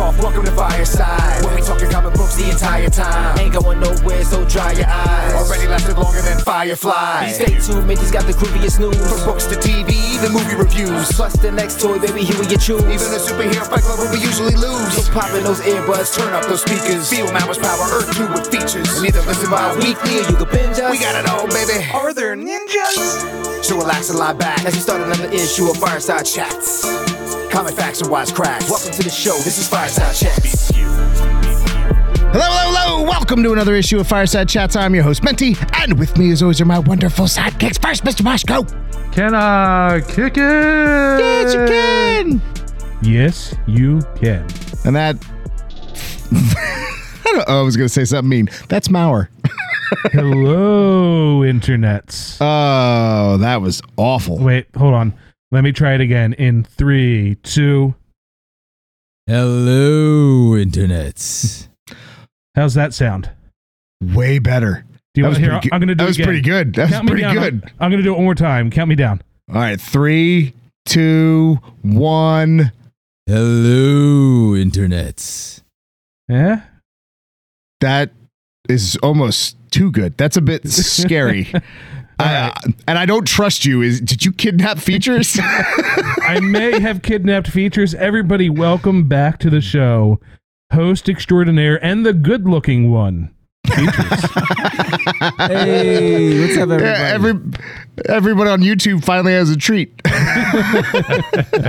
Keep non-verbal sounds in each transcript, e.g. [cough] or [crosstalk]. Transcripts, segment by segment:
off, welcome to Fireside. When we talking comic books the entire time. Ain't going nowhere, so dry your eyes. Already lasted longer than Firefly. Stay tuned, Mickey's got the grooviest news. From books to TV, the movie reviews. Plus the next toy, baby, here we you choose. Even the superhero fight club where we usually lose. So pop in those earbuds, turn up those speakers. Feel Mama's power, Earth 2 with features. And either listen by weekly or you can binge us. We got it all, baby. Are there ninjas? So relax and lie back as we start another issue of Fireside Chats. Comic facts and wise cracks. Welcome to the show. This is Fireside Chats. Hello, hello, hello. Welcome to another issue of Fireside Chats. I'm your host, Menti, and with me, as always, are my wonderful sidekicks. First, Mr. Moshko. Can I kick it? Yes, you can. Yes, you can. And that. [laughs] I, don't, oh, I was going to say something mean. That's Mauer. [laughs] Hello, internets. Oh, that was awful. Wait, hold on. Let me try it again in three, two. Hello, internets. [laughs] How's that sound? Way better. Do you That want to hear? pretty. I'm going to do That it was again. pretty good. That was Count me pretty down. good. I'm, I'm going to do it one more time. Count me down. All right, three, two, one. Hello, internets. Yeah. That is almost too good. That's a bit [laughs] scary. I, and I don't trust you. Is did you kidnap features? I may have kidnapped features. Everybody, welcome back to the show. Host extraordinaire and the good-looking one. Features. [laughs] Hey, what's up, everybody? Yeah, every everybody on YouTube finally has a treat. [laughs]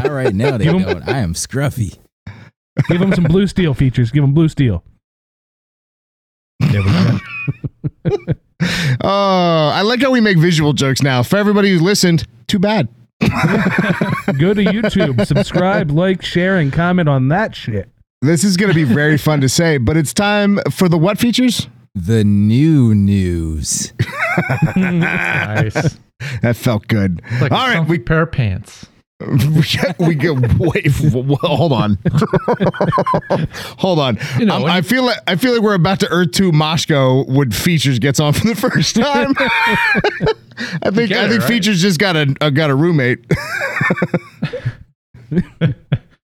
All right, now they Give 'em- don't. I am scruffy. Give them some blue steel features. Give them blue steel. There we go. [laughs] [laughs] Oh, I like how we make visual jokes now. For everybody who listened, too bad. [laughs] Go to YouTube, subscribe, like, share, and comment on that shit. This is going to be very fun to say, but it's time for the what features? The new news. [laughs] Nice. That felt good. Like All a right, we pair of pants. [laughs] we get, wait, w- hold on, [laughs] hold on. You know, Um, I feel like I feel like we're about to Earth Two Moshko when features gets on for the first time. [laughs] I think get I think right? features just got a, a got a roommate. I-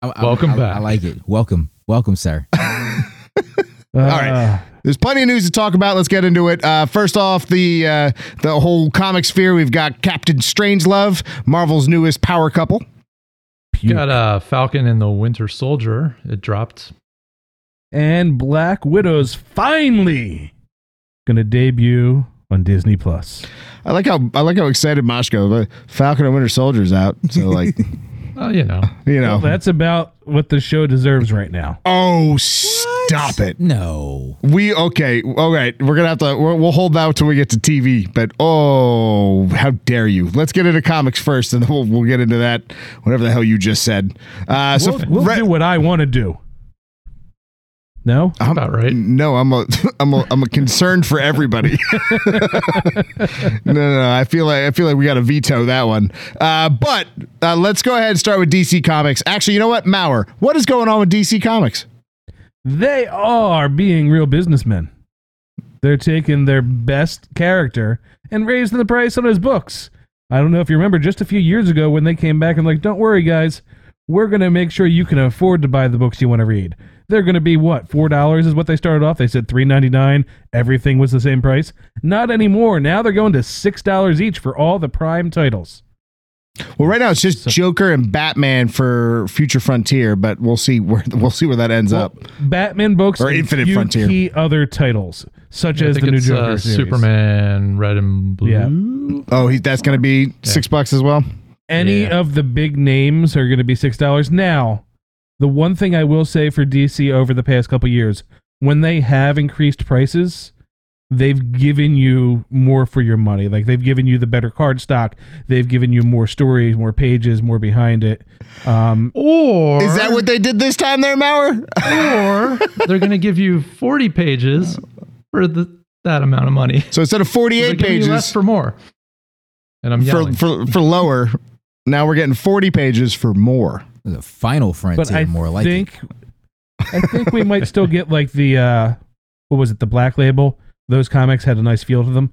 I- Welcome I- back. I like it. Welcome. Welcome, sir. All right. There's plenty of news to talk about. Let's get into it. Uh, first off, the uh, the whole comic sphere. We've got Captain Strangelove, Marvel's newest power couple. You Got uh, Falcon and the Winter Soldier. It dropped. And Black Widow's finally gonna debut on Disney Plus. I like how I like how excited Moshko. The Falcon and Winter Soldier's out. So like [laughs] Oh, you know. you know. Well, that's about what the show deserves right now. oh, stop it. No. We okay. All right, we're gonna have to. We'll, we'll hold that till we get to TV. But oh, how dare you? Let's get into comics first, and then we'll, we'll get into that. Whatever the hell you just said. Uh, so We'll, we'll Re- do what I want to do. No, I'm, About right. No, I'm a [laughs] I'm a I'm a concern for everybody. [laughs] no, no, no. I feel like I feel like we got to veto that one. Uh, but uh, let's go ahead and start with DC Comics. Actually, you know what, Maurer, what is going on with DC Comics? They are being real businessmen. They're taking their best character and raising the price on his books. I don't know if you remember just a few years ago when they came back and like, don't worry, guys, we're gonna make sure you can afford to buy the books you want to read. They're gonna be what four dollars is what they started off. They said three ninety nine. Everything was the same price. Not anymore. Now they're going to six dollars each for all the prime titles. Well, right now it's just Joker and Batman for Future Frontier, but we'll see where [laughs] we'll see where that ends Well, up. Batman books Or and Infinite few Frontier. key other titles such I as think the new it's Joker uh, series. Superman Red and Blue. Yeah. Oh, he, that's going to be six bucks as well. Any Yeah. of the big names are going to be six dollars. Now, the one thing I will say for DC over the past couple years, when they have increased prices, they've given you more for your money. Like they've given you the better card stock. They've given you more stories, more pages, more behind it. Um, Or Is that what they did this time, there, Maurer? or [laughs] they're going to give you 40 pages for the, that amount of money. So instead of They're forty-eight giving you less pages for more. And I'm for, yelling. for for lower, now we're getting forty pages for more. The final frontier, but I more like think I think we might still get like the uh what was it, the black label? Those comics had a nice feel to them.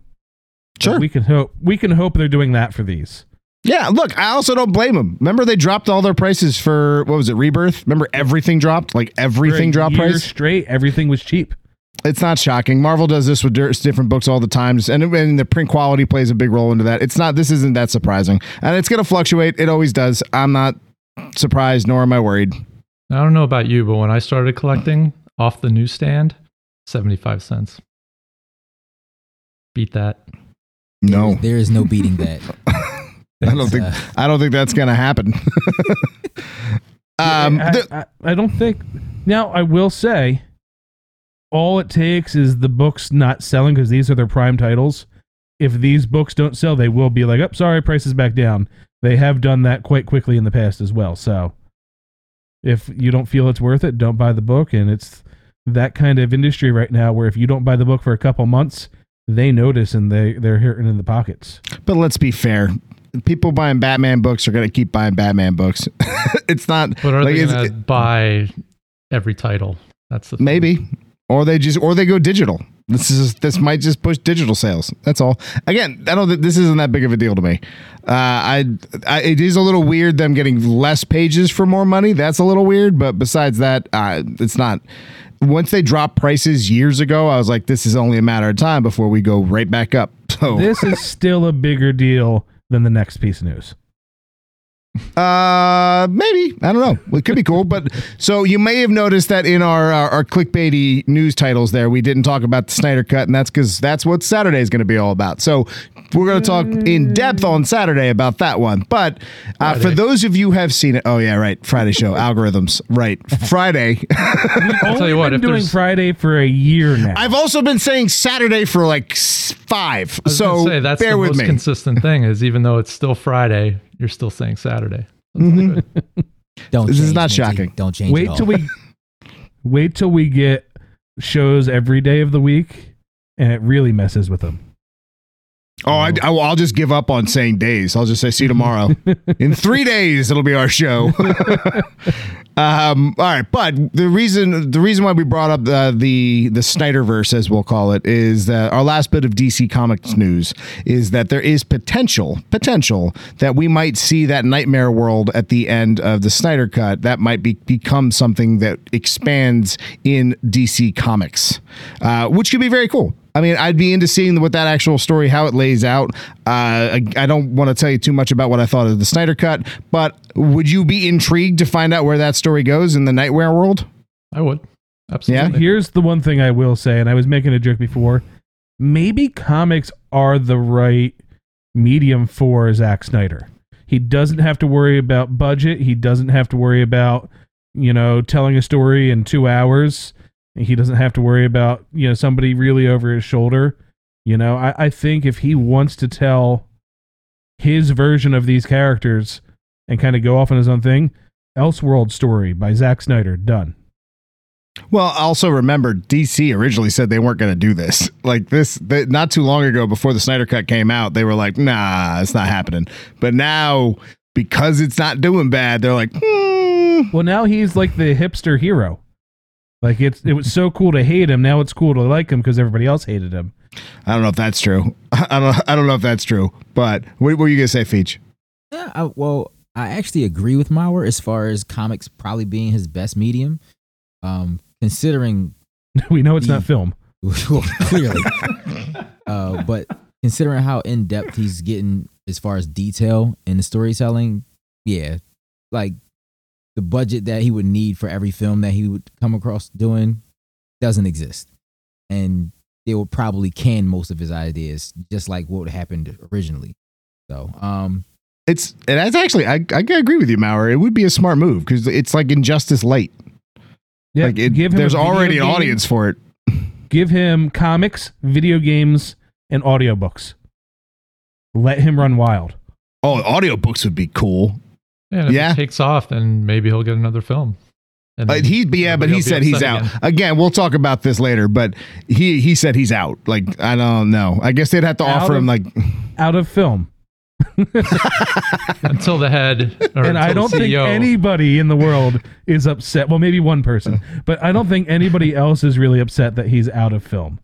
But Sure. we can hope we can hope they're doing that for these. Yeah, look, I also don't blame them. Remember they dropped all their prices for what was it, Rebirth? Remember everything dropped? Like everything For a dropped year price? straight. Everything was cheap. It's not shocking. Marvel does this with different books all the times, and, and the print quality plays a big role into that. It's not. This isn't that surprising, and it's going to fluctuate. It always does. I'm not surprised, nor am I worried. I don't know about you, but when I started collecting off the newsstand, 75 cents. Beat that. No, there is no beating that. [laughs] I don't think. uh, I don't think that's going to happen. [laughs] um, I, I, I don't think. Now I will say, all it takes is the books not selling because these are their prime titles. If these books don't sell, they will be like, "Oh, sorry, prices back down." They have done that quite quickly in the past as well. So, if you don't feel it's worth it, don't buy the book. And it's that kind of industry right now where if you don't buy the book for a couple months, they notice and they they're hurting in the pockets. But let's be fair. People buying Batman books are going to keep buying Batman books. [laughs] it's not But are like they going to buy every title? That's the thing. maybe, or they just or they go digital. This is this might just push digital sales. That's all. Again, I don't. think This isn't that big of a deal to me. Uh, I, I it is a little weird them getting less pages for more money. That's a little weird. But besides that, uh, it's not. Once they dropped prices years ago, I was like, this is only a matter of time before we go right back up. [laughs] So This is [laughs] still a bigger deal than the next piece of news. Uh, maybe I don't know. It could be cool, but so you may have noticed that in our our, our clickbaity news titles there, we didn't talk about the Snyder Cut, and that's because that's what Saturday is going to be all about. So we're going to talk in depth on Saturday about that one. But uh, for those of you who have seen it, oh yeah, right, Friday show [laughs] algorithms, right, Friday. [laughs] I'll tell you what, Been if doing there's, Friday for a year now. I've also been saying Saturday for like s- five. I was gonna So say, that's bear the with most me. consistent thing is even though it's still Friday, you're still saying Saturday. [laughs] don't This is change, not Minty. shocking. Don't change. wait till we wait till we get shows every day of the week, and it really messes with them. Oh, I, I, will just give up on saying days. I'll just say see you tomorrow. [laughs] In three days, it'll be our show. [laughs] um, all right, but the reason the reason why we brought up uh, the the Snyderverse, as we'll call it, is that our last bit of DC Comics news is that there is potential potential that we might see that Knightmare World at the end of the Snyder Cut. That might be become something that expands in DC Comics, uh, which could be very cool. I mean, I'd be into seeing what that actual story, how it lays out. Uh, I, I don't want to tell you too much about what I thought of the Snyder Cut, but would you be intrigued to find out where that story goes in the Knightmare world? I would. Absolutely. Yeah. Here's the one thing I will say, and I was making a joke before. Maybe comics are the right medium for Zack Snyder. He doesn't have to worry about budget. He doesn't have to worry about, you know, telling a story in two hours. He doesn't have to worry about, you know, somebody really over his shoulder. You know, I, I think if he wants to tell his version of these characters and kind of go off on his own thing, Elseworld story by Zack Snyder, done. Well, also remember, DC originally said they weren't going to do this. [laughs] Like this, they, not too long ago, before the Snyder Cut came out, they were like, "Nah, it's not happening." But now, because it's not doing bad, they're like, hmm. Well, now he's like the hipster hero. Like it's it was so cool to hate him. Now it's cool to like him because everybody else hated him. I don't know if that's true. [laughs] I don't. I don't know if that's true. But what, what were you gonna say, Feach? Yeah, I, well, I actually agree with Mauer as far as comics probably being his best medium. Um, considering [laughs] we know it's The- not film. [laughs] well, clearly, uh, but considering how in depth he's getting as far as detail in the storytelling, yeah, like the budget that he would need for every film that he would come across doing doesn't exist, and they will probably can most of his ideas, just like what happened originally. So, um, It's and that's actually I I agree with you, Maurer. It would be a smart move because it's like Injustice Light. Yeah, like it, give there's already an game, audience for it. Give him comics, video games, and audiobooks. Let him run wild. Oh, audiobooks would be cool. Yeah, and if Yeah. it takes off, then maybe he'll get another film. And Uh, then he, yeah, but he everybody will be said he's out again. again. We'll talk about this later, but he he said he's out. Like I don't know. I guess they'd have to Out offer him like Out of film. [laughs] until the head. Or and I don't think anybody in the world is upset. Well, maybe one person, but I don't think anybody else is really upset that he's out of film.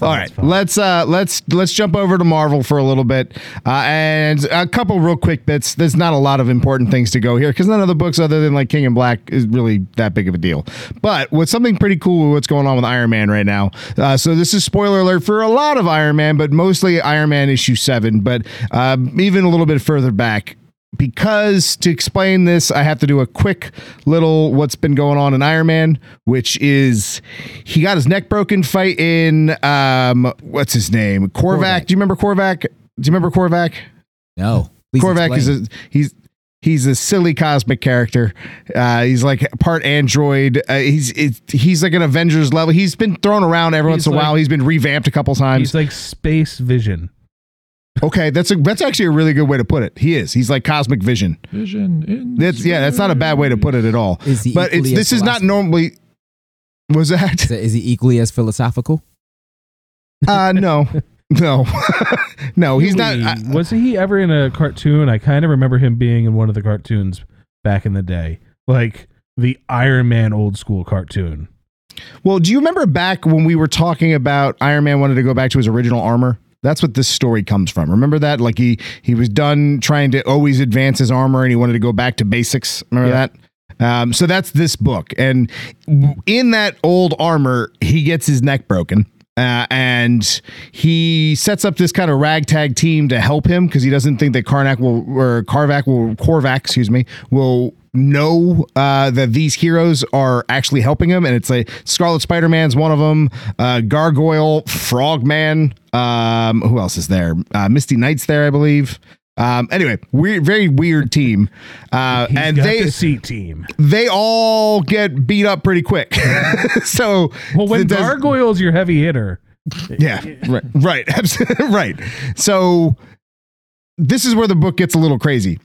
All right, let's uh let's let's jump over to Marvel for a little bit, uh, and a couple real quick bits. There's not a lot of important things to go here because none of the books other than like King in Black is really that big of a deal. But with something pretty cool? What's going on with Iron Man right now? Uh, so this is spoiler alert for a lot of Iron Man, but mostly Iron Man issue seven. But uh, even a little bit further back, because to explain this, I have to do a quick little what's been going on in Iron Man, which is he got his neck broken fighting um what's his name? Korvac. Korvac. Do you remember Korvac? Do you remember Korvac? No. Please Korvac is a he's he's a silly cosmic character. Uh, he's like part android. Uh, he's he's like an Avengers level. He's been thrown around every once He's in a while. He's been revamped a couple times. He's like Space Vision. Okay, that's a that's actually a really good way to put it. He is. He's like cosmic vision. Vision in That's yeah, that's not a bad way to put it at all. Is he but it's this is not normally. Was Is, that? that- is he equally as philosophical? Uh no, [laughs] no, [laughs] no. He's not. Really? I- was he ever in a cartoon? I kind of remember him being in one of the cartoons back in the day, like the Iron Man old school cartoon. well, do you remember back when we were talking about Iron Man wanted to go back to his original armor? That's what this story comes from. Remember that? Like he he was done trying to always advance his armor, and he wanted to go back to basics. Remember Yeah. that? Um, so that's this book, and in that old armor, he gets his neck broken. Uh, and he sets up this kind of ragtag team to help him because he doesn't think that Karnak will or Karvak will Korvac, excuse me, will know uh, that these heroes are actually helping him. And it's like Scarlet Spider Man's one of them, uh, Gargoyle, Frogman. Um, who else is there? Uh, Misty Knight's there, I believe. Um, anyway, weird, very weird team, uh, and they the C team. they all get beat up pretty quick. [laughs] so Well, when does- Gargoyle's your heavy hitter, yeah, right, right, [laughs] right. So this is where the book gets a little crazy.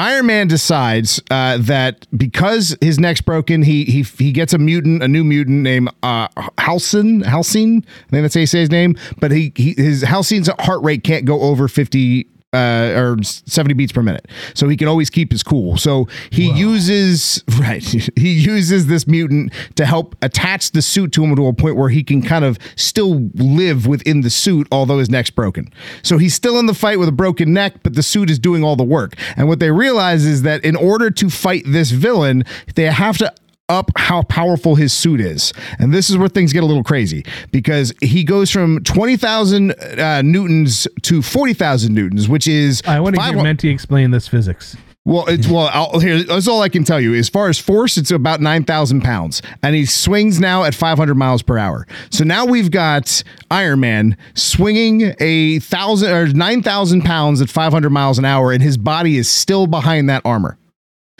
Iron Man decides uh, that because his neck's broken, he he he gets a mutant, a new mutant named uh, Halcyon. Halcyon, I think that's how you say his name. But he, he his Halcyon's heart rate can't go over fifty uh, or 70 beats per minute. So he can always keep his cool. So he uses, [laughs] right, he uses this mutant to help attach the suit to him to a point where he can kind of still live within the suit, although his neck's broken. So he's still in the fight with a broken neck, but the suit is doing all the work. And what they realize is that in order to fight this villain, they have to up how powerful his suit is. And this is where things get a little crazy because he goes from 20,000 uh, newtons to 40,000 newtons, which is I want to get Menti explain this physics. well, it's well. I'll, here, that's all I can tell you. As far as force, it's about nine thousand pounds, and he swings now at five hundred miles per hour. So now we've got Iron Man swinging a thousand or nine thousand pounds at five hundred miles an hour, and his body is still behind that armor.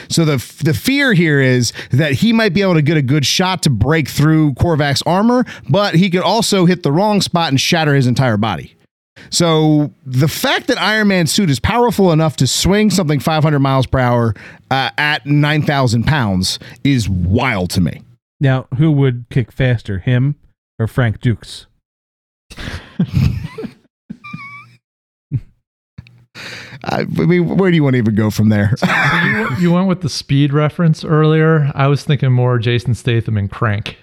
So the the fear here is that he might be able to get a good shot to break through Korvac's armor, but he could also hit the wrong spot and shatter his entire body. So the fact that Iron Man's suit is powerful enough to swing something 500 miles per hour uh, at 9,000 pounds is wild to me. Now, who would kick faster, him or Frank Dukes? [laughs] I, I mean, where do you want to even go from there? you, you went with the speed reference earlier. I was thinking more Jason Statham and Crank.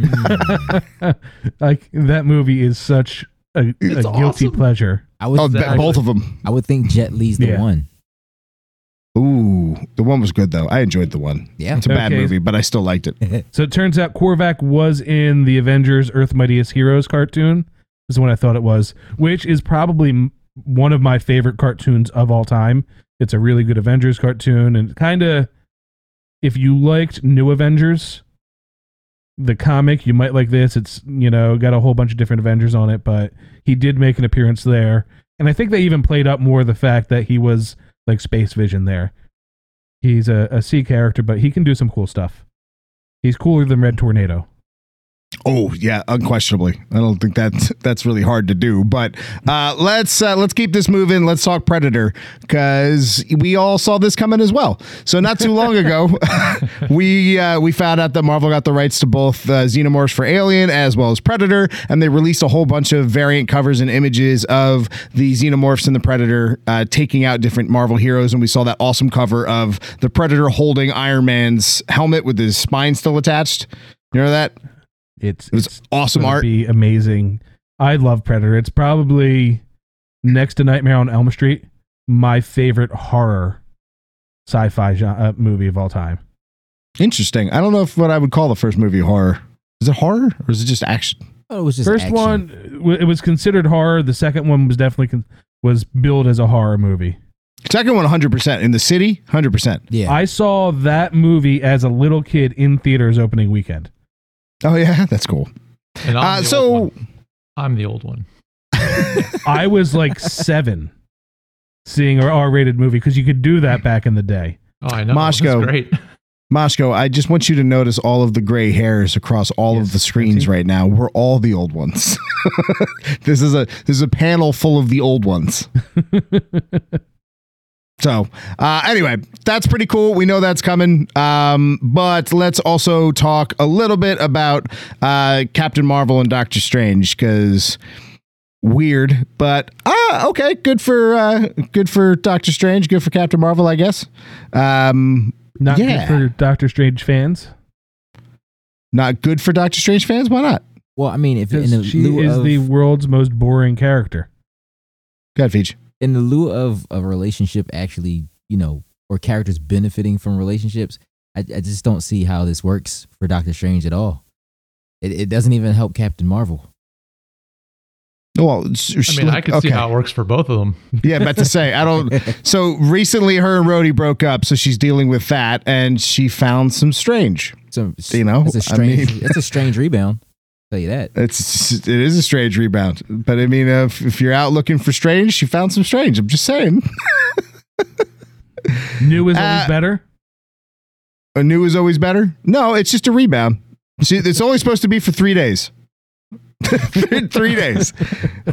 Hmm. [laughs] like that movie is such a, a It's guilty awesome. pleasure. I would oh, Exactly. both of them. I would think Jet Li's the Yeah. one. Ooh, the one was good though. I enjoyed the one. Yeah. It's a bad Okay. movie, but I still liked it. [laughs] So it turns out Korvac was in the Avengers Earth Mightiest Heroes cartoon. This is what I thought it was, which is probably m- one of my favorite cartoons of all time. It's a really good Avengers cartoon, and kind of, if you liked New Avengers, the comic, you might like this. It's you know got a whole bunch of different Avengers on it, but he did make an appearance there, and I think they even played up more the fact that he was like Space Vision there. He's a, a C character, but he can do some cool stuff. He's cooler than Red Tornado. Oh yeah, unquestionably. I don't think that's [laughs] that's really hard to do. But uh, let's uh, let's keep this moving. Let's talk Predator because we all saw this coming as well. So not too long ago, [laughs] we uh, we found out that Marvel got the rights to both uh, Xenomorphs for Alien as well as Predator, and they released a whole bunch of variant covers and images of the Xenomorphs and the Predator uh, taking out different Marvel heroes. And we saw that awesome cover of the Predator holding Iron Man's helmet with his spine still attached. You know that? It's It was it's awesome art. Be amazing. I love Predator. It's probably next to Nightmare on Elm Street, my favorite horror sci-fi genre, uh, movie of all time. Interesting. I don't know if what I would call the first movie horror. Is it horror or is it just action? Oh, it was just First action. one, it was considered horror. The second one was definitely con- was billed as a horror movie. Second one, 100%. In the city, 100%. Yeah, I saw that movie as a little kid in theaters opening weekend. Oh, yeah. [laughs] That's cool. And I'm Uh, so, one. I'm the old one. [laughs] I was like seven, seeing an R-rated movie because you could do that back in the day. Oh, I know. Moshko. That's great. [laughs] Moshko, I just want you to notice all of the gray hairs across all Yes, of the screens right now. We're all the old ones. this is a this is a panel full of the old ones. So, uh, anyway, that's pretty cool. We know that's coming. Um, but let's also talk a little bit about uh, Captain Marvel and Doctor Strange because weird, but ah, okay, good for uh, good for Doctor Strange, good for Captain Marvel, I guess. Um, Not Yeah. good for Doctor Strange fans. not good for Doctor Strange fans. Why not? well, I mean, if in the she is of, the world's most boring character. Go ahead, Feach. In the lieu of a relationship actually, you know, or characters benefiting from relationships, I, I just don't see how this works for Doctor Strange at all. It, it doesn't even help Captain Marvel. Well, it's- I mean, I could see how it works for both of them. [laughs] Yeah, about to say I don't. [laughs] So recently, her and Rhodey broke up, so she's dealing with that, and she found some strange. So You know, it's a I strange, mean- it's a strange rebound. Tell you that. It's it is a strange rebound, but I mean, if, if you're out looking for strange, you found some strange. I'm just saying. [laughs] New is always Uh, better. A new is always better. No, it's just a rebound. See, it's only supposed to be for three days. [laughs] three days.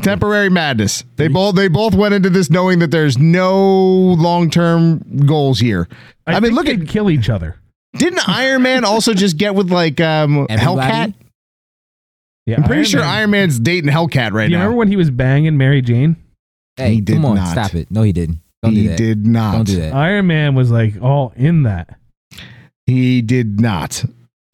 Temporary madness. They both they both went into this knowing that there's no long term goals here. I, mean, think look at they'd kill each other. didn't Iron Man also just get with like um Everybody? Hellcat? Yeah, I'm pretty Iron sure Man- Iron Man's dating Hellcat right Do you now. remember when he was banging Mary Jane? Hey, He did come on, not. stop it. No, he didn't. Don't he do that. did not. Don't do that. Iron Man was like all in that. He did not.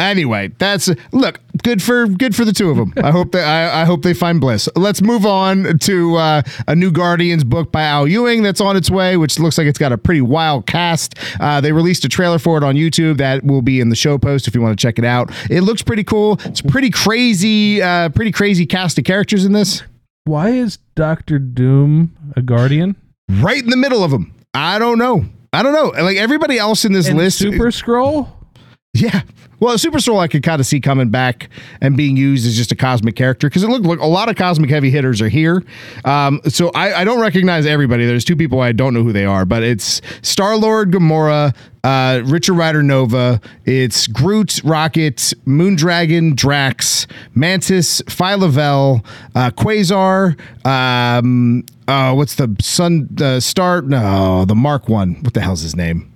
Anyway, that's look good for good for the two of them. I hope that I, I hope they find bliss. Let's move on to uh, a new Guardians book by Al Ewing that's on its way, which looks like it's got a pretty wild cast. Uh, they released a trailer for it on YouTube that will be in the show post if you want to check it out. It looks pretty cool. It's pretty crazy, uh, pretty crazy cast of characters in this. Why is Doctor Doom a guardian? Right in the middle of them. I don't know. I don't know. Like everybody else in this And list, Super Skrull? Yeah. Well, Super Skrull I could kind of see coming back and being used as just a cosmic character because it looked like a lot of cosmic heavy hitters are here. Um, so I, I don't recognize everybody. There's two people I don't know who they are, but it's Star Lord, Gamora, uh, Richard Rider Nova. It's Groot, Rocket, Moondragon, Drax, Mantis, Phyla-Vell, uh, Quasar. Um, uh, what's the Sun uh, Star? No, the Mark one. What the hell's his name?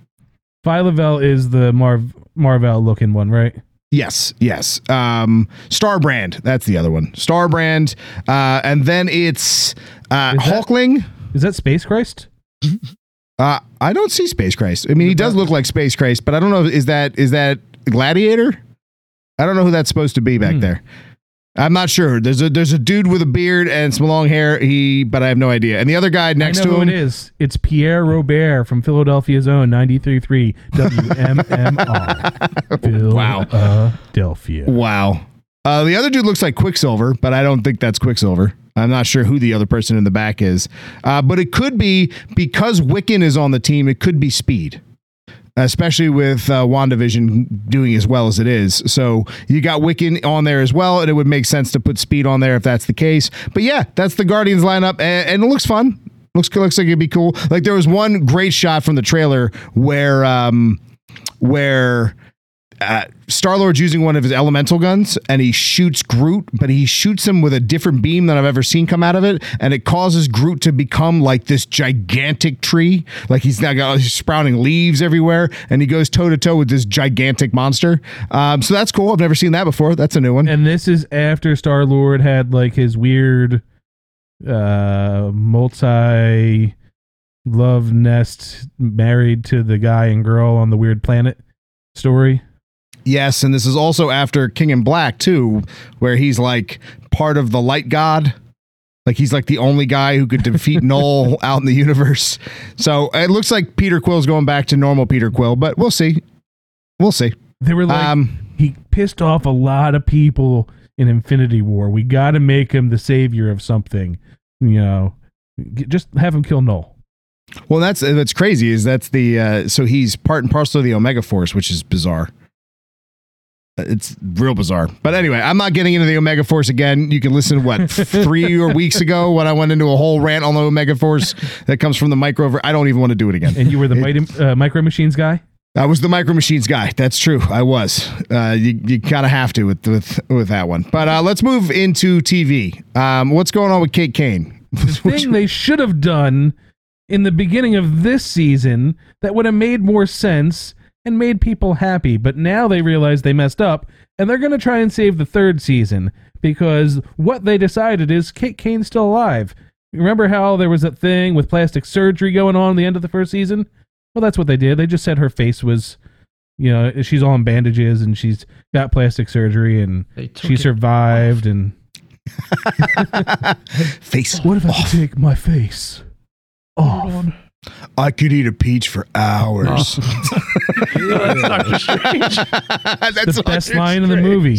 Phyla-Vell is the Marv Marvel looking one, right? Yes, yes. Um, Starbrand. That's the other one. Starbrand. Uh, and then it's uh, Is that- Hulkling. Is that Space Christ? [laughs] Uh, I don't see Space Christ. I mean, he does look like Space Christ, but I don't know. Is that is that Gladiator? I don't know who that's supposed to be back Hmm. there. I'm not sure. There's a there's a dude with a beard and some long hair. He, but I have no idea. And the other guy next to who him. it is. It's Pierre Robert from Philadelphia's own 93.3 WMMR. [laughs] Wow. Philadelphia. Wow. Uh, the other dude looks like Quicksilver, but I don't think that's Quicksilver. I'm not sure who the other person in the back is. Uh, but it could be because Wiccan is on the team, it could be Speed, especially with uh, WandaVision doing as well as it is. So you got Wiccan on there as well, and it would make sense to put Speed on there if that's the case. But yeah, that's the Guardians lineup, and, and it looks fun. Looks looks like it'd be cool. Like there was one great shot from the trailer where um, where uh, Star Lord's using one of his elemental guns and he shoots Groot, but he shoots him with a different beam than I've ever seen come out of it, and it causes Groot to become like this gigantic tree, like he's now got he's sprouting leaves everywhere, and he goes toe to toe with this gigantic monster. Um, so that's cool. I've never seen that before. That's a new one. And this is after Star Lord had like his weird uh multi love nest married to the guy and girl on the weird planet story. Yes, and this is also after King in Black too, where he's like part of the light god. Like he's like the only guy who could defeat [laughs] Null out in the universe. So it looks like Peter Quill's going back to normal Peter Quill, but we'll see. We'll see. They were like Um, he pissed off a lot of people in Infinity War. We got to make him the savior of something. You know, just have him kill Null. Well, that's that's crazy. Is that's the uh, so he's part and parcel of the Omega Force, which is bizarre. It's real bizarre. But anyway, I'm not getting into the Omega Force again. You can listen what [laughs] three or weeks ago when I went into a whole rant on the Omega Force that comes from the micro. I don't even want to do it again. And you were the mighty, uh, Micro Machines guy. I was the Micro Machines guy. That's true. I was. Uh, you you kind of have to with with with that one. But uh, let's move into TV. Um, what's going on with Kate Kane? The [laughs] thing they should have done in the beginning of this season that would have made more sense and made people happy. But now they realize they messed up and they're going to try and save the third season because what they decided is Kate Kane's still alive. Remember how there was that thing with plastic surgery going on at the end of the first season? Well, that's what they did. They just said her face was, you know, she's all in bandages and she's got plastic surgery and she survived. And [laughs] Face. what if I take my face off? I could eat a peach for hours. That's [laughs] Doctor Strange. That's the best Doctor line in the movie.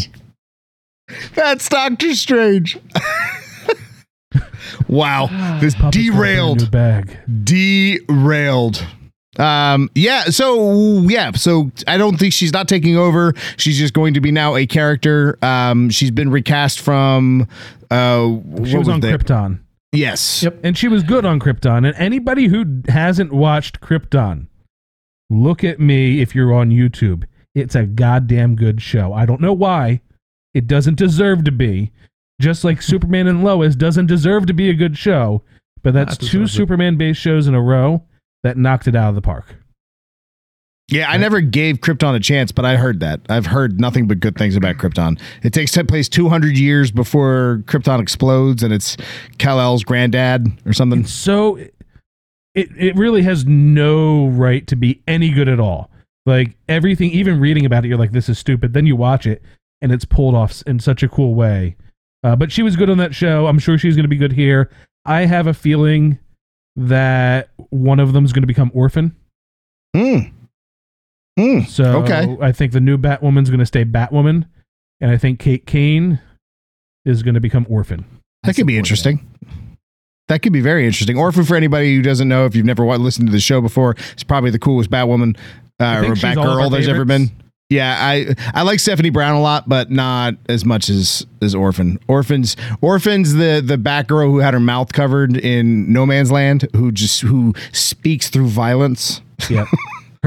That's Doctor Strange. wow, [sighs] this Puppets derailed, bag. derailed. Um, yeah. So yeah. So I don't think she's not taking over. She's just going to be now a character. Um, she's been recast from. Uh, She what was on that? Krypton, Yes. Yep. and she was good on Krypton. And anybody who hasn't watched Krypton, look at me if you're on YouTube. It's a goddamn good show. I don't know why. It doesn't deserve to be. Just like [laughs] Superman and Lois doesn't deserve to be a good show, but that's That two. Superman-based shows in a row that knocked it out of the park. Yeah, I never gave Krypton a chance, but I heard that. I've heard nothing but good things about Krypton. It takes place 200 years before Krypton explodes, and it's Kal-El's granddad or something. so it it really has no right to be any good at all. Like everything, even reading about it, you're like, this is stupid. Then you watch it, and it's pulled off in such a cool way. Uh, but she was good on that show. I'm sure she's going to be good here. I have a feeling that one of them is going to become orphan. Hmm. Hmm. So Okay. I think the new Batwoman's going to stay Batwoman, and I think Kate Kane is going to become orphan. That could be interesting. That. could be very interesting. Orphan, for anybody who doesn't know, if you've never listened to the show before, it's probably the coolest Batwoman uh, or she's all Batgirl there's ever been. Yeah, I I like Stephanie Brown a lot, but not as much as as Orphan. Orphans, Orphans, the the Batgirl who had her mouth covered in No Man's Land, who just who speaks through violence. Yeah. [laughs]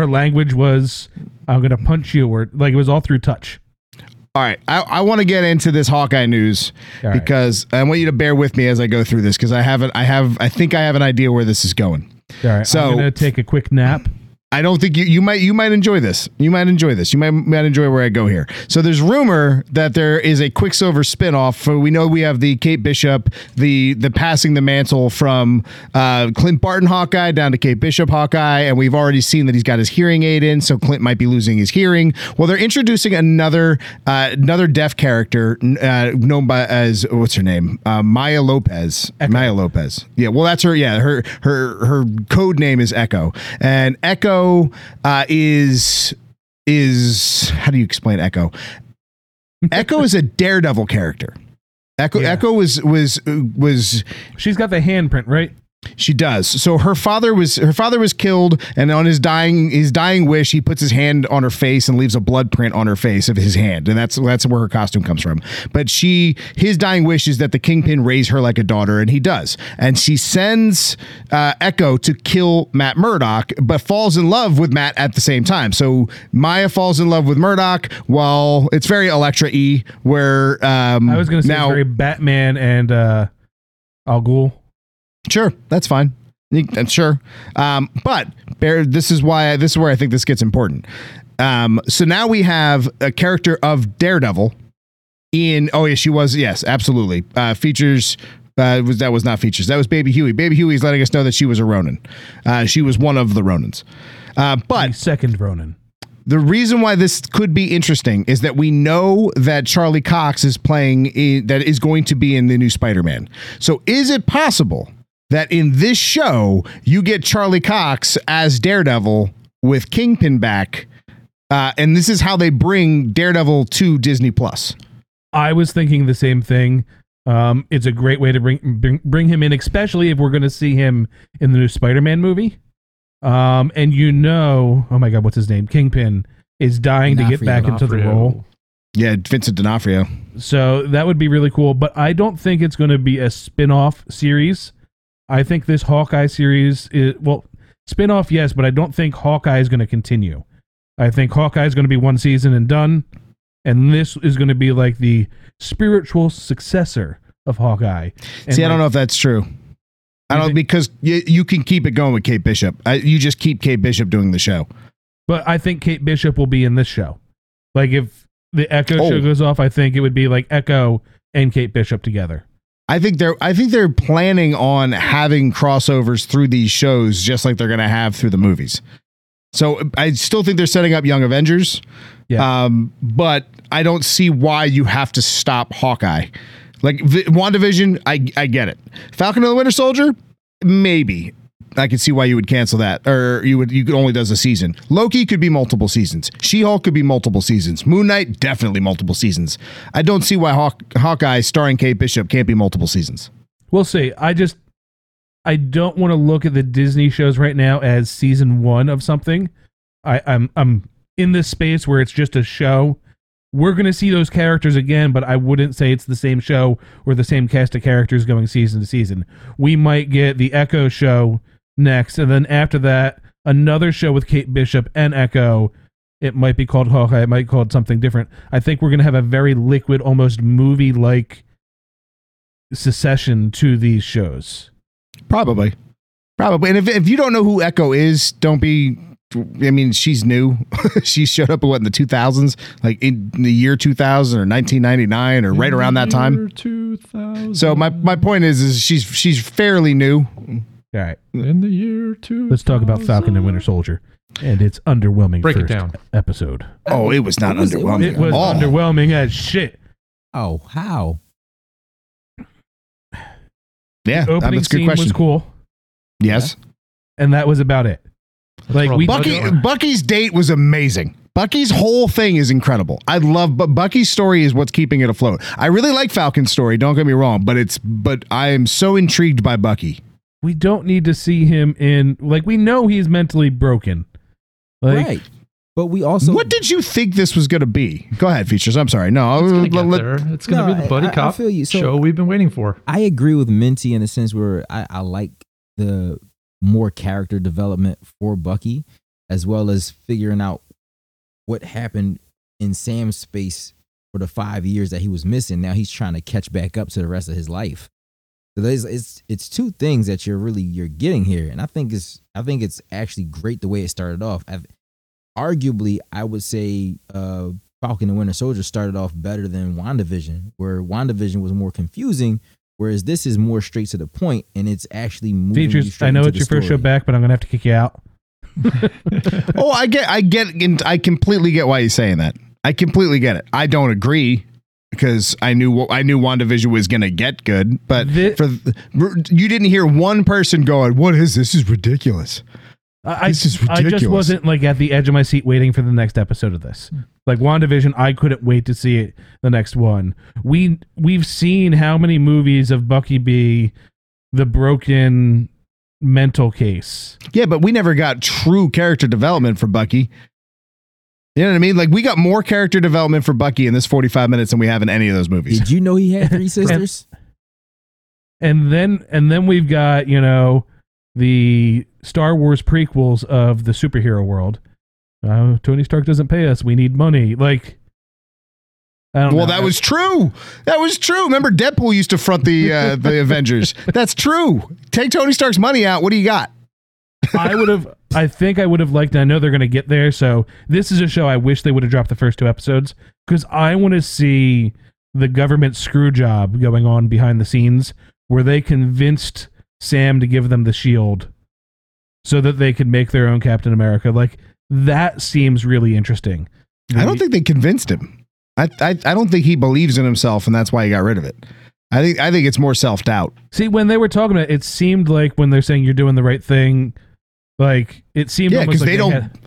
Her language was, I'm going to punch you, or like it was all through touch. All right, I, I want to get into this Hawkeye news right. because I want you to bear with me as I go through this because I haven't I have I think I have an idea where this is going. All right. So- I'm going to take a quick nap. I don't think you you might you might enjoy this. You might enjoy this. You might might enjoy where I go here. So there's rumor that there is a Quicksilver spinoff. For we know we have the Kate Bishop, the the passing the mantle from uh, Clint Barton Hawkeye down to Kate Bishop Hawkeye, and we've already seen that he's got his hearing aid in, so Clint might be losing his hearing. Well, they're introducing another uh, another deaf character uh, known by as what's her name uh, Maya Lopez. Maya Lopez. Yeah, well that's her. Yeah, her her her code name is Echo, and Echo uh, is is how do you explain Echo? [laughs] Echo is a daredevil character. Echo Yeah. Echo was was was She's got the handprint, right? She does. So her father was her father was killed, and on his dying his dying wish, he puts his hand on her face and leaves a blood print on her face of his hand, and that's that's where her costume comes from. But she his dying wish is that the kingpin raise her like a daughter, and he does. And she sends uh, Echo to kill Matt Murdock, but falls in love with Matt at the same time. So Maya falls in love with Murdock, while it's very Elektra E, where um, I was going to say now it's very Batman and uh, Al Ghul. Sure, that's fine. You- sure. Um, but Bear, this is why this is where I think this gets important. Um, so now we have a character of Daredevil in. Oh yeah, she was. Yes, absolutely. Uh, features. Uh, was that was not features. That was Baby Huey. Baby Huey's letting us know that she was a Ronin. Uh, she was one of the Ronins. Uh, but The second Ronin. the reason why this could be interesting is that we know that Charlie Cox is playing in, that is going to be in the new Spider-Man. So is it possible that in this show you get Charlie Cox as Daredevil with Kingpin back, uh, and this is how they bring Daredevil to Disney Plus? I was thinking the same thing. Um, it's a great way to bring bring, bring him in, especially if we're going to see him in the new Spider-Man movie. Um, and you know, oh my God, what's his name? Kingpin is dying to get D'Onofrio. back into the role. Yeah, Vincent D'Onofrio. So that would be really cool. But I don't think it's going to be a spin-off series. I think this Hawkeye series is well, spin-off, yes, but I don't think Hawkeye is going to continue. I think Hawkeye is going to be one season and done, and this is going to be like the spiritual successor of Hawkeye. And See, I don't like- know if that's true. I don't because you, you can keep it going with Kate Bishop. I, you just keep Kate Bishop doing the show. But I think Kate Bishop will be in this show. Like if the Echo Oh. show goes off, I think it would be like Echo and Kate Bishop together. I think they're I think they're planning on having crossovers through these shows just like they're going to have through the movies. So I still think they're setting up Young Avengers. Yeah. Um, but I don't see why you have to stop Hawkeye. Like v- WandaVision, I I get it. Falcon and the Winter Soldier, maybe. I could see why you would cancel that, or you would you could only does a season. Loki could be multiple seasons. She Hulk could be multiple seasons. Moon Knight definitely multiple seasons. I don't see why Hawk, Hawkeye starring Kate Bishop can't be multiple seasons. We'll see. I just I don't want to look at the Disney shows right now as season one of something. I, I'm I'm in this space where it's just a show. We're gonna see those characters again, but I wouldn't say it's the same show or the same cast of characters going season to season. We might get the Echo show next, and then after that, another show with Kate Bishop and Echo. It might be called Hawkeye. It might be called something different. I think we're gonna have a very liquid, almost movie like secession to these shows. Probably, probably. And if if you don't know who Echo is, don't be. I mean, she's new. [laughs] she showed up what in the two thousands, like in the year two thousand or nineteen ninety nine or right around that time. 2000. So my my point is, is she's she's fairly new. All right. Mm. in the year two. Let's talk about Falcon and Winter Soldier and its underwhelming Break it first down. episode. Oh, it was not It was- it underwhelming. It was at all. underwhelming as shit. Oh, how? Yeah, Opening that's a good scene question. was cool, Yes, and that was about it. Like we, budget Bucky. Bucky's date was amazing. Bucky's whole thing is incredible. I love, but Bucky's story is what's keeping it afloat. I really like Falcon's story. Don't get me wrong, but it's but I am so intrigued by Bucky. We don't need to see him in like we know he's mentally broken. Like right. But we also what did you think this was going to be? Go ahead, features. I'm sorry. No, It's gonna let- get let- there. It's gonna No, be the buddy I- I cop feel you. So- show we've been waiting for. I agree with Minty in the sense where I, I like the more character development for Bucky, as well as figuring out what happened in Sam's space for the five years that he was missing. Now he's trying to catch back up to the rest of his life. So there's it's it's two things that you're really you're getting here, and I think it's I think it's actually great the way it started off. I've, arguably, I would say uh, Falcon and Winter Soldier started off better than WandaVision, where WandaVision was more confusing, whereas this is more straight to the point, and it's actually moving features. straight I know it's the your first show back, but I'm gonna have to kick you out. [laughs] oh, I get, I get, and I completely get why he's saying that. I completely get it. I don't agree because I knew I knew WandaVision was going to get good, but for you didn't hear one person going, "What is this? This is ridiculous." I, This is I just wasn't like at the edge of my seat waiting for the next episode of this. Like WandaVision, I couldn't wait to see it the next one. We we've seen how many movies of Bucky be the broken mental case. Yeah, but we never got true character development for Bucky. You know what I mean? Like we got more character development for Bucky in this 45 minutes than we have in any of those movies. Did you know he had three [laughs] sisters? And then and then we've got, you know, the Star Wars prequels of the superhero world. Uh, Tony Stark doesn't pay us. We need money. Like I don't Well, know. that was true. That was true. Remember, Deadpool used to front the uh, the [laughs] Avengers. That's true. Take Tony Stark's money out. What do you got? I would have. I think I would have liked. I know they're going to get there. So this is a show I wish they would have dropped the first two episodes because I want to see the government screw job going on behind the scenes where they convinced Sam to give them the shield so that they could make their own Captain America. Like that seems really interesting. I don't think they convinced him. I, I I don't think he believes in himself, and that's why he got rid of it. I think I think it's more self doubt. See, when they were talking about it, it seemed like when they're saying you're doing the right thing, like it seemed Yeah, because like they don't. had-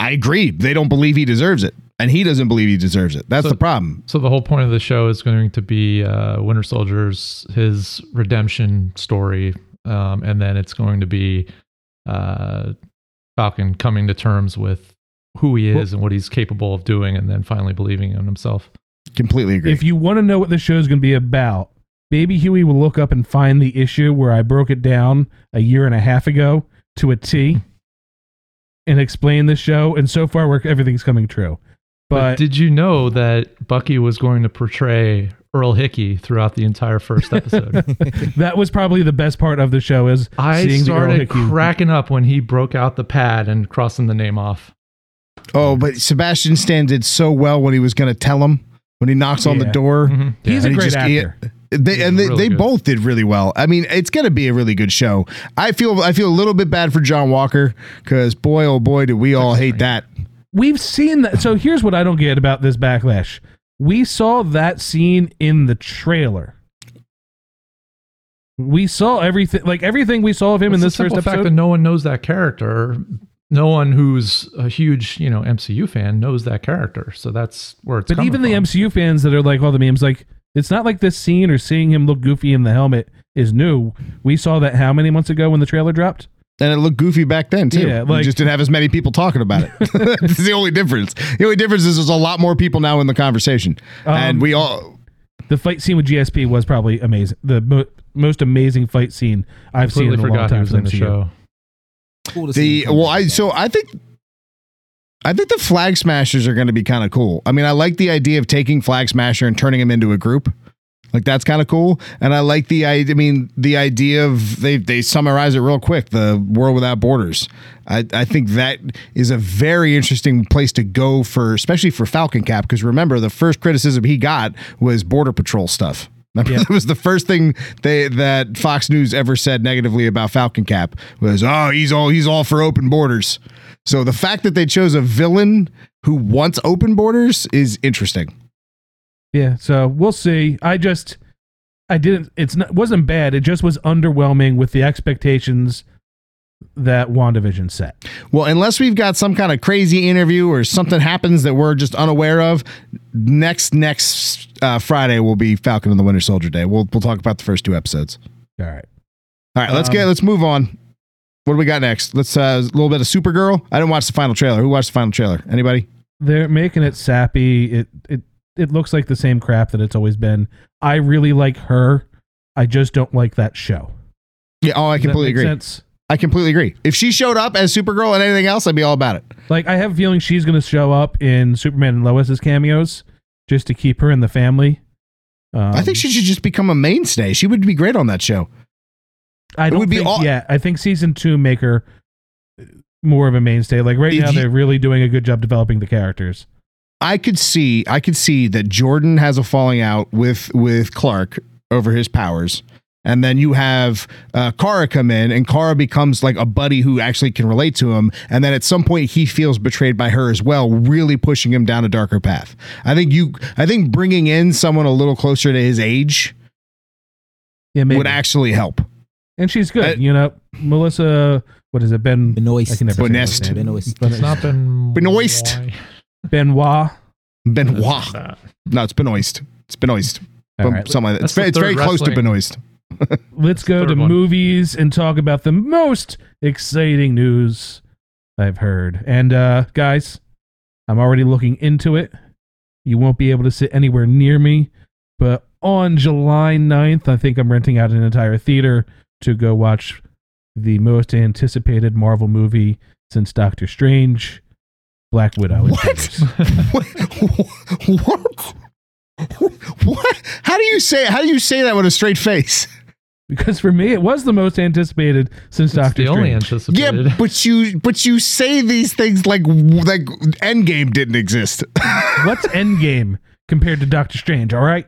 I agree. They don't believe he deserves it, and he doesn't believe he deserves it. That's So- the problem. So the whole point of the show is going to be uh, Winter Soldier's his redemption story, um, and then it's going to be uh, Falcon coming to terms with who he is and what he's capable of doing, and then finally believing in himself. Completely agree. If you want to know what the show is going to be about, Baby Huey will look up and find the issue where I broke it down a year and a half ago to a T and explain the show. And so far, we're, everything's coming true. But, But, did you know that Bucky was going to portray Earl Hickey throughout the entire first episode? [laughs] that was probably the best part of the show is I seeing the Earl started cracking up when he broke out the pad and crossing the name off. oh, but Sebastian Stan did so well when he was going to tell him when he knocks on the Yeah. door. Mhm. He's And a he great just- he- actor. They, and they, really they good. both did really well. I mean, it's going to be a really good show. I feel I feel a little bit bad for John Walker because boy oh boy did we all hate that. We've seen that. So here's what I don't get about this backlash. We saw that scene in the trailer. We saw everything, like everything we saw of him in this the first simple fact episode. that no one knows that character. No one who's a huge, you know, MCU fan knows that character. So that's where it's. But coming even the. MCU fans that are like all the memes, like it's not like this scene or seeing him look goofy in the helmet is new. We saw that how many months ago when the trailer dropped? And it looked goofy back then too. Yeah, we just didn't have as many people talking about it. [laughs] [laughs] That's the only difference. The only difference is there's a lot more people now in the conversation, Um, and we all. The fight scene with GSP was probably amazing. The mo- most amazing fight scene I've seen in a long time was in the show. Cool to see The well, I so I think. I think the Flag Smashers are going to be kind of cool. I mean, I like the idea of taking Flag Smasher and turning him into a group. Like that's kind of cool, and I like the I, I mean the idea of they they summarize it real quick. The world without borders. I I think that is a very interesting place to go for, especially for Falcon Cap, because remember the first criticism he got was border patrol stuff. Remember, Yeah. [laughs] that was the first thing they that Fox News ever said negatively about Falcon Cap was, oh, he's all he's all for open borders. So the fact that they chose a villain who wants open borders is interesting. Yeah, so we'll see. I just I didn't it's not wasn't bad. It just was underwhelming with the expectations that WandaVision set. Well, unless we've got some kind of crazy interview or something happens that we're just unaware of, next next uh, Friday will be Falcon and the Winter Soldier Day. We'll we'll talk about the first two episodes. All right. All right, let's Um, get let's move on. What do we got next? Let's uh, a little bit of Supergirl. I didn't watch the final trailer. Who watched the final trailer? Anybody? They're making it sappy. It it it looks like the same crap that it's always been. I really like her. I just don't like that show. Yeah. Oh, I Does completely agree. sense? I completely agree. If she showed up as Supergirl and anything else, I'd be all about it. Like I have a feeling she's going to show up in Superman and Lois's cameos just to keep her in the family. Um, I think she should just become a mainstay. She would be great on that show. I don't would be think, all- yeah, I think season two make her more of a mainstay. Like right If now, you- they're really doing a good job developing the characters. I could see I could see that Jordan has a falling out with with Clark over his powers. And then you have uh, Kara come in, and Kara becomes like a buddy who actually can relate to him. And then at some point, he feels betrayed by her as well, really pushing him down a darker path. I think you, I think bringing in someone a little closer to his age Yeah, maybe. would actually help. and she's good. Uh, you know, Melissa. What is it? Ben Benoist. I can never say her Benoist. name. Benoist. It's not been Benoist. Benoit. Benoit. No, it's Benoist. It's Benoist. All But right. Something like that. It's, That's the very- it's very close to wrestling- Benoist. [laughs] let's go to one. movies and talk about the most exciting news I've heard. And uh, guys, I'm already looking into it. You won't be able to sit anywhere near me, but on July 9th, I think I'm renting out an entire theater to go watch the most anticipated Marvel movie since Doctor Strange, Black Widow. in What? [laughs] [laughs] what? What? How do you say? How do you say that with a straight face? Because for me, it was the most anticipated since It's Doctor the only Strange. Yeah, but you but you say these things like like Endgame didn't exist. [laughs] What's Endgame compared to Doctor Strange? All right.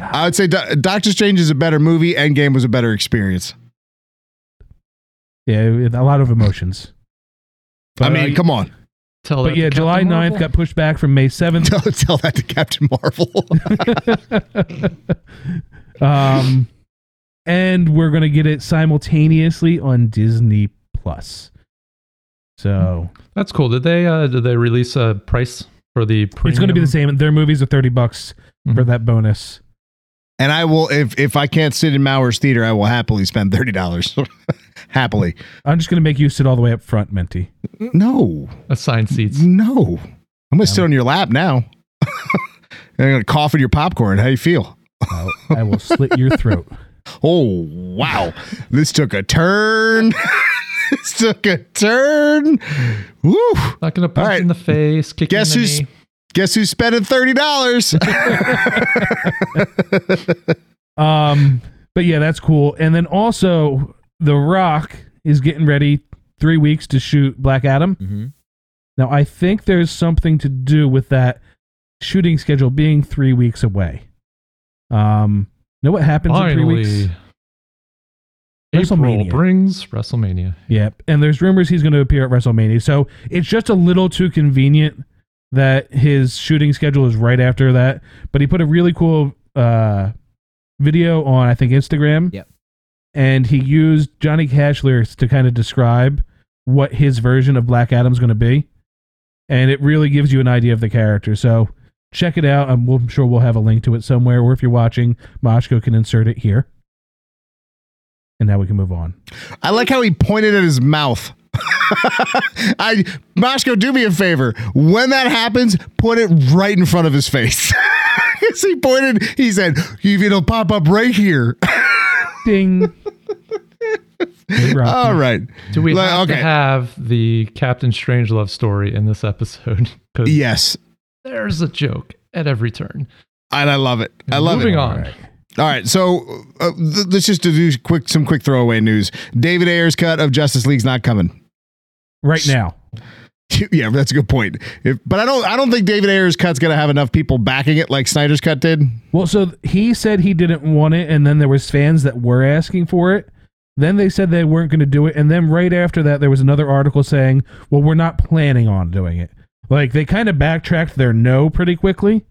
I would say Do- Doctor Strange is a better movie. Endgame was a better experience. Yeah, a lot of emotions. I mean, come on, Tell But yeah, July Captain 9th got pushed back from May 7th. [laughs] tell, tell that to Captain Marvel. [laughs] um, and we're going to get it simultaneously on Disney Plus. So That's cool. Did they uh did they release a price for the premium? it's going to be the same. Their movies are 30 bucks for Mhm. that bonus. and I will if if I can't sit in Mauer's theater, I will happily spend thirty dollars. [laughs] happily, I'm just going to make you sit all the way up front, Menti. no, assigned seats. no. I'm gonna sit on your lap now. [laughs] I'm gonna cough in your popcorn. How you feel? I will slit your throat. [laughs] Oh wow, this took a turn. [laughs] this took a turn. Woo! Not gonna punch right. in the face. Kick Guess in the who's knee. guess who's spending thirty dollars? [laughs] Um, but yeah, that's cool. And then also, The Rock is getting ready three weeks to shoot Black Adam. hmm Now, I think there's something to do with that shooting schedule being three weeks away. Um, know what happens in three weeks? Finally. April WrestleMania. brings WrestleMania. Yep. And there's rumors he's going to appear at WrestleMania. So it's just a little too convenient that his shooting schedule is right after that. But he put a really cool uh, video on, I think, Instagram. Yep. And he used Johnny Cash lyrics to kind of describe what his version of Black Adam's going to be. And it really gives you an idea of the character. So check it out. I'm, I'm sure we'll have a link to it somewhere. Or if you're watching, Moshko can insert it here. And now we can move on. I like how he pointed at his mouth. [laughs] I Moshko, do me a favor. When that happens, put it right in front of his face. [laughs] 'Cause he pointed, he said, it'll pop up right here. [laughs] Ding. Hey, Rocky. All right. Do we Like, have to okay. have the Captain Strangelove story in this episode? Yes. There's a joke at every turn. And I love it. I love Moving it. on. All right, so uh, th- let's just do quick some quick throwaway news. David Ayer's cut of Justice League's not coming. Right now. [laughs] yeah, that's a good point. If, but I don't I don't think David Ayer's cut's gonna have enough people backing it like Snyder's cut did. Well, so he said he didn't want it, and then there was fans that were asking for it. Then they said they weren't going to do it, and then right after that, there was another article saying, "Well, we're not planning on doing it." Like they kind of backtracked their no pretty quickly.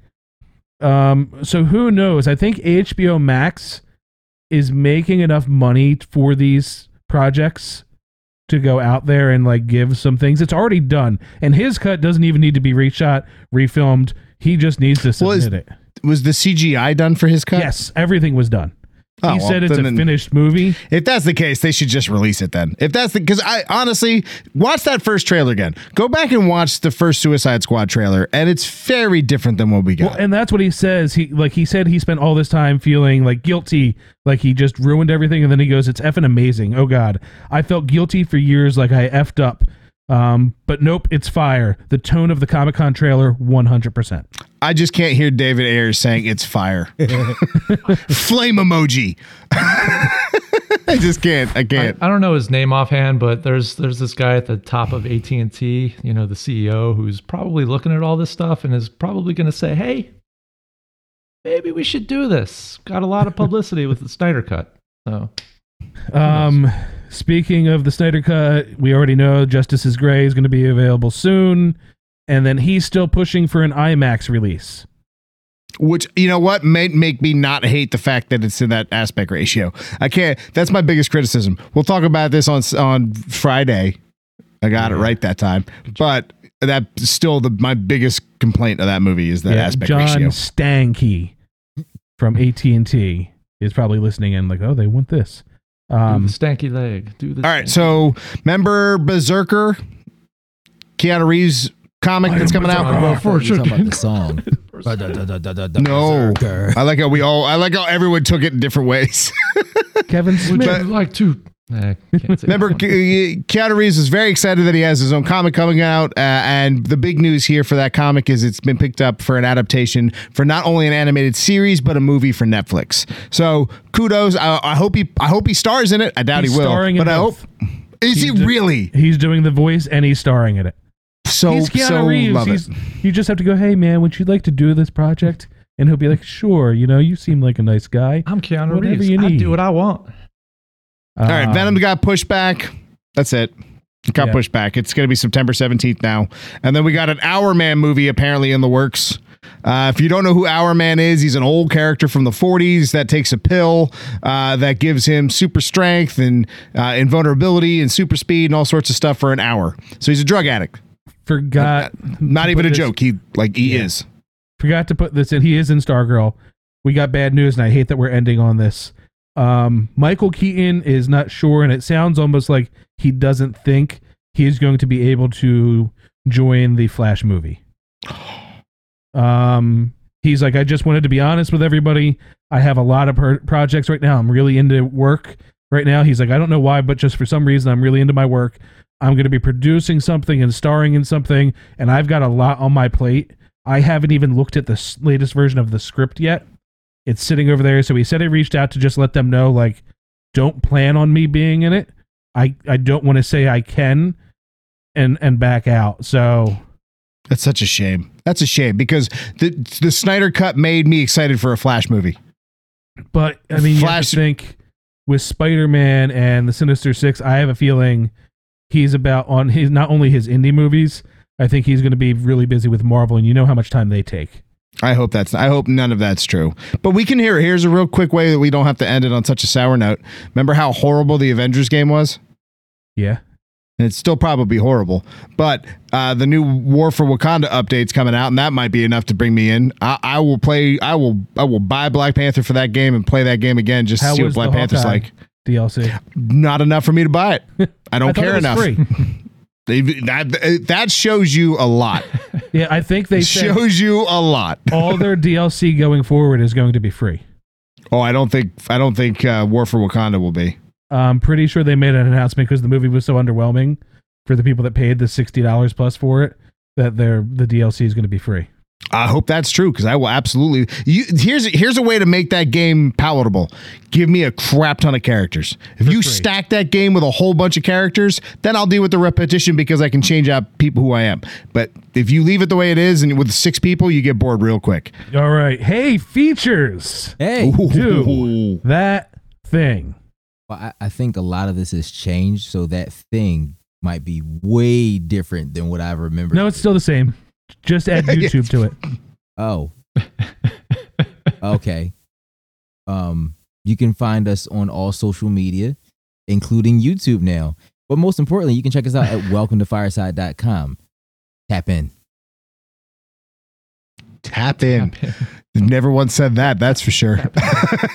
Um, so who knows? I think HBO Max is making enough money for these projects to go out there and like give some things. It's already done, and his cut doesn't even need to be reshot, refilmed. He just needs to submit it. Was the CGI done for his cut? Yes, everything was done. Oh, he well, said it's a finished movie. If that's the case, they should just release it then. If that's the because I honestly watch that first trailer again. Go back and watch the first Suicide Squad trailer, and it's very different than what we got. Well, and that's what he says. He like he said he spent all this time feeling like guilty, like he just ruined everything, and then he goes, "It's effing amazing." Oh God, I felt guilty for years, like I effed up. Um, but nope, it's fire. The tone of the Comic Con trailer, one hundred percent. I just can't hear David Ayers saying it's fire. [laughs] Flame emoji. [laughs] I just can't. I I, can't. I don't know his name offhand, but there's there's this guy at the top of AT and T, you know, the CEO, who's probably looking at all this stuff and is probably going to say, "Hey, maybe we should do this." Got a lot of publicity with the Snyder Cut, so Um, speaking of the Snyder Cut, we already know Justice is Gray is going to be available soon, and then he's still pushing for an IMAX release. Which you know what may make me not hate the fact that it's in that aspect ratio. I can't. That's my biggest criticism. We'll talk about this on on Friday. I got it mm-hmm. right that time, but that's still the my biggest complaint of that movie is that Yeah, aspect John ratio. Stankey from AT and T is probably listening in, like, oh, they want this. Do Um, the stanky leg. Do the All right, stanky- so remember Berserker, Keanu Reeves comic that's coming out. Berserker. I thought you were talking about the [laughs] Berserker. song. No, Berserker. I like how we all. I like how everyone took it in different ways. Kevin Would [laughs] Smith. you like to? Nah, can't say Remember, that one. Ke- Keanu Reeves is very excited that he has his own comic coming out, uh, and the big news here for that comic is it's been picked up for an adaptation for not only an animated series but a movie for Netflix. So kudos. I, I hope he. I hope he stars in it. I doubt He's he will, starring in but I hope. both. Is he He's do- really He's doing the voice and he's starring in it. so he's Keanu so Reeves. love He's, it? you just have to go, hey man, would you like to do this project? And he'll be like, sure. You know, you seem like a nice guy. I'm Keanu Whatever Reeves. you I need. do what I want. All right, Um, Venom got pushed back. That's it. It got Yeah. pushed back. It's going to be September 17th now. And then we got an Hourman movie apparently in the works. Uh, if you don't know who Hourman is, he's an old character from the 40s that takes a pill uh, that gives him super strength and uh, invulnerability and super speed and all sorts of stuff for an hour. So he's a drug addict. Forgot. Not to even a this- joke. He like he Yeah. is. Forgot to put this in. He is in Stargirl. We got bad news, and I hate that we're ending on this. Um, Michael Keaton is not sure, and it sounds almost like he doesn't think he is going to be able to join the Flash movie. Um, he's like, I just wanted to be honest with everybody. I have a lot of per- projects right now. I'm really into work right now. He's like, I don't know why, but just for some reason, I'm really into my work. I'm going to be producing something and starring in something, and I've got a lot on my plate. I haven't even looked at the latest version of the script yet. It's sitting over there. So he said he reached out to just let them know, like, don't plan on me being in it. I, I don't want to say I can and and back out. So That's such a shame. That's a shame because the the Snyder cut made me excited for a Flash movie. But I mean, Flash- think with Spider Man and the Sinister Six. I have a feeling he's about on his not only his indie movies. I think he's going to be really busy with Marvel, and you know how much time they take. I hope that's. I hope none of that's true. But we can hear. it. Here's a real quick way that we don't have to end it on such a sour note. Remember how horrible the Avengers game was? Yeah, And it's still probably horrible. But uh, the new War for Wakanda update's coming out, and that might be enough to bring me in. I, I will play. I will. I will buy Black Panther for that game and play that game again just how to see what Black Panther's Hawkeye like. DLC? Not enough for me to buy it. I [laughs] don't I care enough. [laughs] They, that that shows you a lot. [laughs] Yeah, I think they said shows you a lot. [laughs] all their DLC going forward is going to be free. Oh, I don't think. I don't think uh, War for Wakanda will be. I'm pretty sure they made an announcement because the movie was so underwhelming for the people that paid the sixty dollars plus for it that their the DLC is going to be free. I hope that's true because I will absolutely. You, here's here's a way to make that game palatable. Give me a crap ton of characters. If you free. stack that game with a whole bunch of characters, then I'll deal with the repetition because I can change out people who I am. But if you leave it the way it is and with six people, you get bored real quick. All right, hey features, Hey, do that thing. well, I, I think a lot of this has changed, so that thing might be way different than what I remember. No, it's still the same. Just add [laughs] YouTube to it. Oh. okay. Um, you can find us on all social media, including YouTube now. But most importantly, you can check us out at welcome-to-fireside.com. Tap in. Tap in. Never once said that, that's for sure.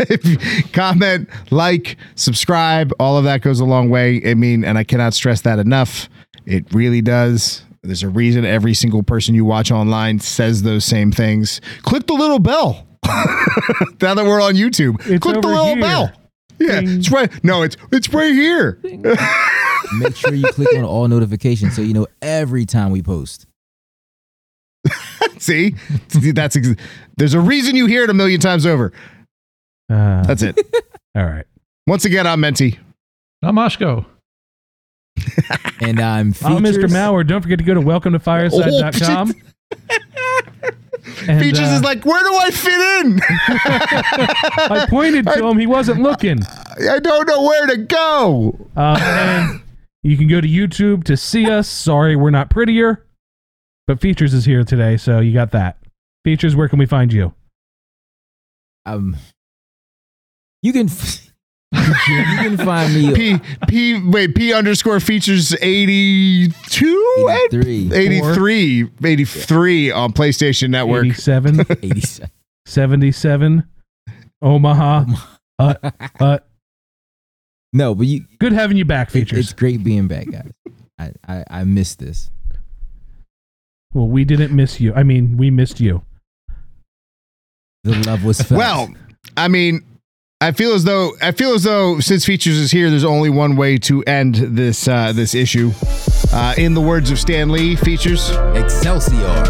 [laughs] Comment, like, subscribe, all of that goes a long way. I mean, and I cannot stress that enough. It really does. There's a reason every single person you watch online says those same things. Click the little bell. [laughs] now that we're on YouTube, It's click the little here. bell. Yeah, Ding. it's right. No, it's it's right here. [laughs] Make sure you click on all notifications so you know every time we post. [laughs] See, See, that's ex- there's a reason you hear it a million times over. Uh, That's it. all right. Once again, I'm Menti. I'm Moshko. And I'm I'm Mr. Mauer. Don't forget to go to welcome to fireside.com. And, Features uh, is like, where do I fit in? [laughs] I pointed to him. He wasn't looking. I don't know where to go. Uh, and you can go to YouTube to see us. Sorry, we're not prettier, but Features is here today, so you got that. Features, where can we find you? Um, you can you can find me P P wait P underscore features 82 83, 83 83 on PlayStation Network. 87, 87. 77, Omaha, [laughs] Uh, uh, No, but you. good having you back, it- features. it's great being back, guys. I I, I missed this. well, we didn't miss you. I mean, we missed you. The love was felt. Well, I mean, I feel as though I feel as though since features is here, there's only one way to end this uh, this issue. Uh, in the words of Stan Lee, features. Excelsior.